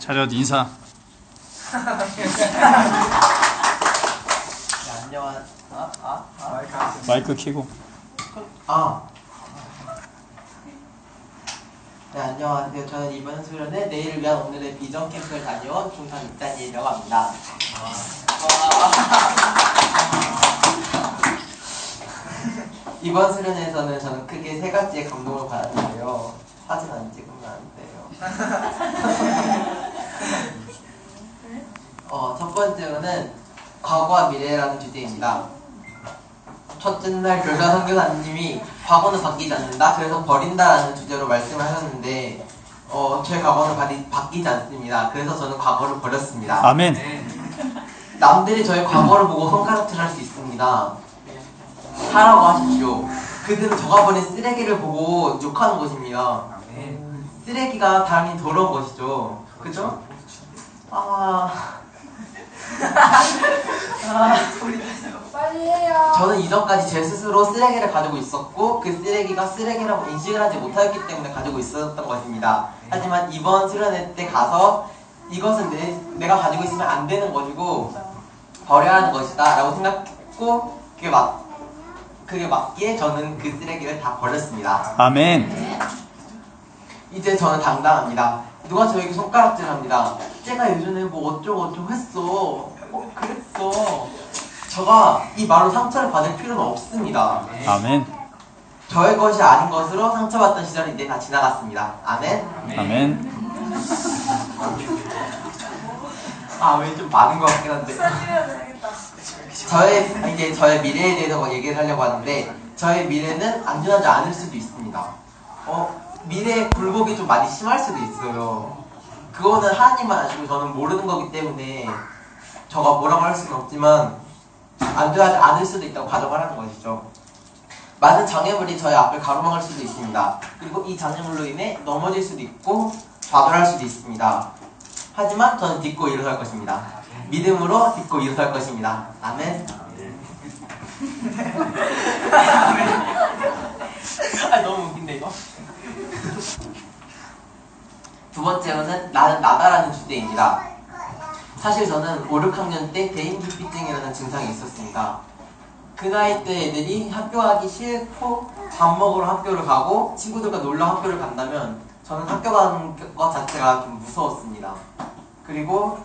차렷 인사. 네, 안녕하 아, 아, 아, 마이크 켜고. 아. 네, 안녕하세요. 저는 이번 수련회 내일을 위한 오늘의 비전 캠프를 다녀온 중산 이단이라고 합니다. 이번 수련회에서는 저는 크게 세 가지의 감동을 받았는데요. 사진 안 찍으면 안 돼요. 어, 첫 번째로는 과거와 미래라는 주제입니다. 첫째 날 교사 선교사님이 과거는 바뀌지 않는다. 그래서 버린다라는 주제로 말씀을 하셨는데 어, 제 과거는 바리, 바뀌지 않습니다. 그래서 저는 과거를 버렸습니다. 아멘. 남들이 저의 과거를 보고 손가락질 할 수 있습니다. 하라고 하십시오. 그들은 저가 버린 쓰레기를 보고 욕하는 것입니다. 쓰레기가 당연히 더러운 것이죠. 그죠? 아. 아. 빨리 해요. 저는 이전까지 제 스스로 쓰레기를 가지고 있었고 그 쓰레기가 쓰레기라고 인식을 하지 못하였기 때문에 가지고 있었던 것입니다. 하지만 이번 수련회 때 가서 이것은 내, 내가 가지고 있으면 안 되는 것이고 버려야 하는 것이다 라고 생각했고 그게 맞 그게 맞기에 저는 그 쓰레기를 다 버렸습니다. 아멘. 이제 저는 당당합니다. 누가 저에게 손가락질 합니다. 제가 예전에 뭐 어쩌고 어쩌고 했어. 저가 이 말로 상처를 받을 필요는 없습니다. 아멘. 저의 것이 아닌 것으로 상처받던 시절이 이제 다 지나갔습니다. 아멘. 아멘. 아, 왜 좀 많은 것 같긴 한데. 저의 이제 저의 미래에 대해서 얘기를 하려고 하는데 저의 미래는 안전하지 않을 수도 있습니다. 어, 미래의 굴곡이 좀 많이 심할 수도 있어요. 그거는 하나님만 아시고 저는 모르는 거기 때문에 저가 뭐라고 할 수는 없지만 안전하지 않을 수도 있다고 가정을 하는 것이죠. 많은 장애물이 저의 앞을 가로막을 수도 있습니다. 그리고 이 장애물로 인해 넘어질 수도 있고 좌절할 수도 있습니다. 하지만 저는 딛고 일어설 것입니다. 믿음으로 딛고 일어설 것입니다. 아멘. 아 너무 웃긴데 이거. 두 번째로는 나는 나다라는 주제입니다. 사실 저는 5, 6학년 때 대인기피증이라는 증상이 있었습니다. 그 나이 때 애들이 학교 가기 싫고 밥 먹으러 학교를 가고 친구들과 놀러 학교를 간다면 저는 학교 가는 것 자체가 좀 무서웠습니다. 그리고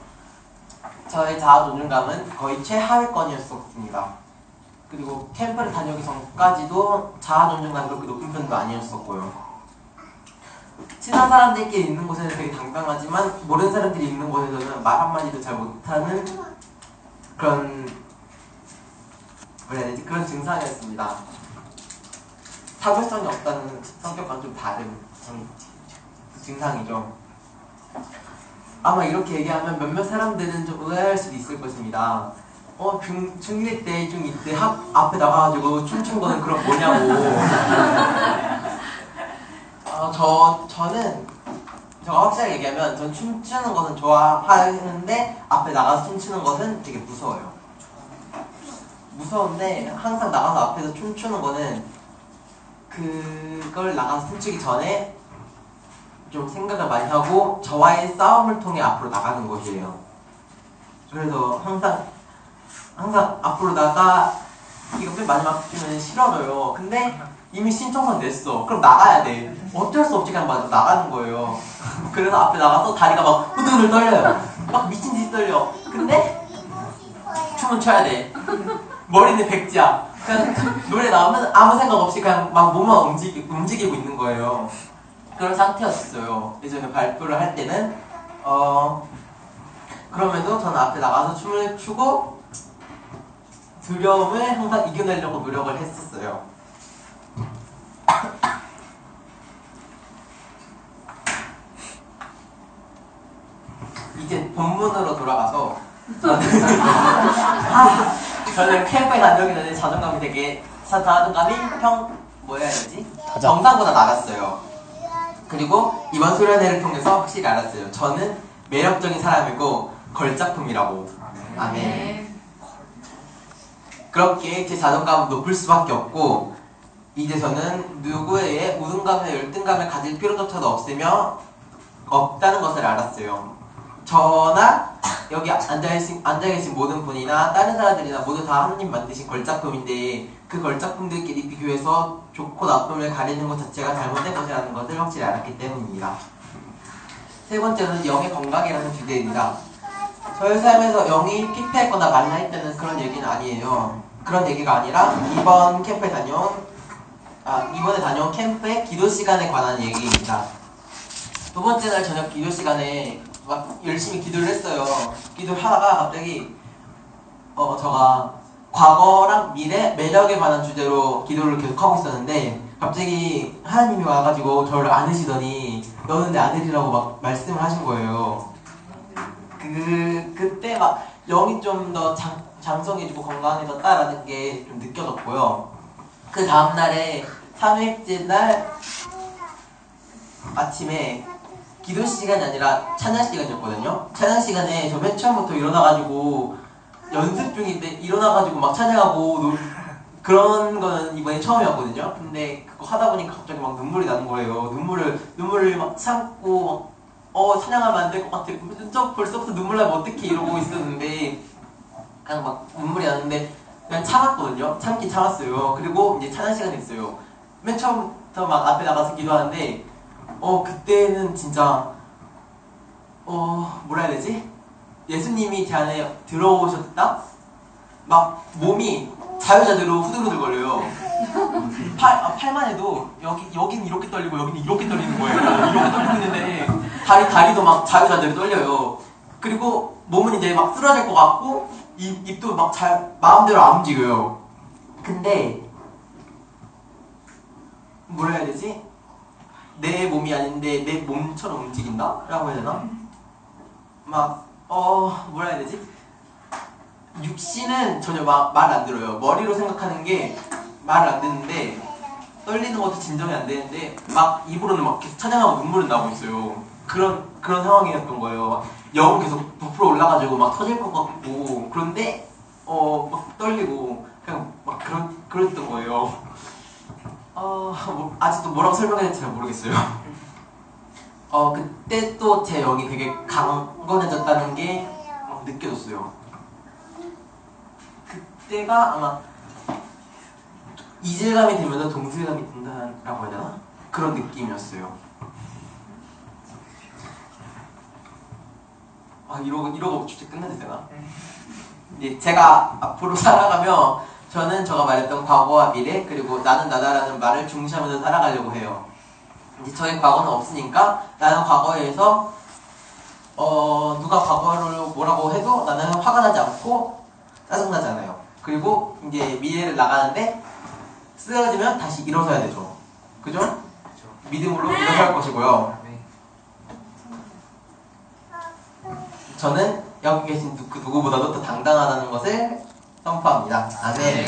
저의 자아 존중감은 거의 최하위권이었었습니다. 그리고 캠프를 다녀오기 전까지도 자아 존중감이 그렇게 높은 편도 아니었었고요. 친한 사람들끼리 있는 곳에는 되게 당당하지만 모르는 사람들이 있는 곳에서는 말 한마디도 잘 못하는 그런 뭐라 해야 되지? 그런 증상이었습니다. 사회성이 없다는 성격과는 좀 다른 정- 증상이죠. 아마 이렇게 얘기하면 몇몇 사람들은 좀 의아할 수도 있을 것입니다. 어, 중, 중1 때, 중2 때 학, 앞에 나가가지고 춤춘 거는 그럼 뭐냐고. 어, 저, 저는, 확실하게 얘기하면, 전 춤추는 것은 좋아하는데, 앞에 나가서 춤추는 것은 되게 무서워요. 무서운데, 항상 나가서 앞에서 춤추는 거는, 그걸 나가서 춤추기 전에, 좀 생각을 많이 하고, 저와의 싸움을 통해 앞으로 나가는 것이에요. 그래서 항상, 항상 앞으로 나가, 이거 맨 마지막 주면 싫어져요. 근데, 이미 신청서 냈어. 그럼 나가야 돼. 어쩔 수 없이 그냥 맞아 나가는 거예요. 그래서 앞에 나가서 다리가 막 후들후들 떨려요. 막 미친 듯이 떨려. 근데 춤은 춰야 돼. 머리는 백지야. 그냥 노래 나오면 아무 생각 없이 그냥 막 몸만 움직이, 움직이고 있는 거예요. 그런 상태였어요. 예전에 발표를 할 때는 어 그럼에도 저는 앞에 나가서 춤을 추고 두려움을 항상 이겨내려고 노력을 했었어요. 이제 본문으로 돌아가서 저는, 아, 저는 캠프에 다녀오기 전에 자존감이 되게 자- 자존감이 평 뭐야 해야 되지? 정상보다 나갔어요. 그리고 이번 수련회를 통해서 확실히 알았어요. 저는 매력적인 사람이고 걸작품이라고. 아멘. 그렇게 제 자존감은 높을 수밖에 없고 이제 저는 누구의 우등감이나 열등감을 가질 필요조차도 없으며 없다는 것을 알았어요. 저나 여기 앉아계신, 앉아계신 모든 분이나 다른 사람들이나 모두 다 하나님 만드신 걸작품인데 그 걸작품들끼리 비교해서 좋고 나쁨을 가리는 것 자체가 잘못된 것이라는 것을 확실히 알았기 때문입니다. 세 번째는 영의 건강이라는 주제입니다. 저희 삶에서 영이 피폐했거나 말라있다는 그런 얘기는 아니에요. 그런 얘기가 아니라 이번 캠프에 다녀온 아, 이번에 다녀온 캠프의 기도 시간에 관한 얘기입니다. 두 번째 날 저녁 기도 시간에 막 열심히 기도를 했어요. 기도를 하다가 갑자기 어 저가 과거랑 미래 매력에 관한 주제로 기도를 계속 하고 있었는데 갑자기 하나님이 와가지고 저를 안으시더니 너는 내 아들이라고 막 말씀을 하신 거예요. 그 그때 막 영이 좀 더 장성해지고 건강해졌다라는 게 좀 느껴졌고요. 그 다음 날에 3일째 날 아침에 기도 시간이 아니라 찬양 시간이었거든요. 찬양 시간에 저 맨 처음부터 일어나가지고 연습 중인데 일어나가지고 막 찬양하고 노- 그런 거는 이번에 처음이었거든요. 근데 그거 하다 보니까 갑자기 막 눈물이 나는 거예요. 눈물을 눈물을 막 참고 막어 찬양하면 안 될 것 같아. 저 벌써부터 눈물 나면 어떡해 이러고 있었는데 그냥 막 눈물이 나는데 그냥 참았거든요. 참긴 참았어요. 그리고 이제 찬양 시간이 있어요. 맨 처음부터 막 앞에 나가서 기도하는데 어 그때는 진짜 어 뭐라 해야 되지? 예수님이 제 안에 들어오셨다? 막 몸이 자유자재로 후들후들거려요. 팔, 아, 팔만 해도 여기 여기는 이렇게 떨리고 여기는 이렇게 떨리는 거예요. 이렇게 떨리고 있는데 다리 다리도 막 자유자재로 떨려요. 그리고 몸은 이제 막 쓰러질 것 같고 입 입도 막 잘 마음대로 안 움직여요. 근데 뭐라 해야 되지? 내 몸이 아닌데 내 몸처럼 움직인다? 라고 해야 되나? 막, 어, 뭐라 해야 되지? 육신은 전혀 말 안 들어요. 머리로 생각하는 게 말을 안 듣는데, 떨리는 것도 진정이 안 되는데, 막 입으로는 막 계속 찬양하고 눈물은 나고 있어요. 그런, 그런 상황이었던 거예요. 막 영은 계속 부풀어 올라가지고 막 터질 것 같고, 그런데, 어, 막 떨리고, 그냥 막 그런, 그랬던 거예요. 어, 뭐, 아직도 뭐라고 설명해야 될지 잘 모르겠어요. 어, 그때 또 제 영이 되게 강건해졌다는 게 막 느껴졌어요. 그때가 아마 이질감이 들면서 동질감이 든다라고 해야 되나? 그런 느낌이었어요. 아, 이러고, 이러고 주제 끝내도 되나? 네, 제가 앞으로 살아가며 저는 저가 말했던 과거와 미래 그리고 나는 나다라는 말을 중시하면서 살아가려고 해요. 이제 저의 과거는 없으니까 나는 과거에서 어 누가 과거를 뭐라고 해도 나는 화가 나지 않고 짜증나지 않아요. 그리고 이제 미래를 나가는데 쓰러지면 다시 일어서야 되죠. 그죠? 믿음으로 일어설 것이고요. 저는 여기 계신 누- 그 누구보다도 더 당당하다는 것을 선포합니다. 아멘.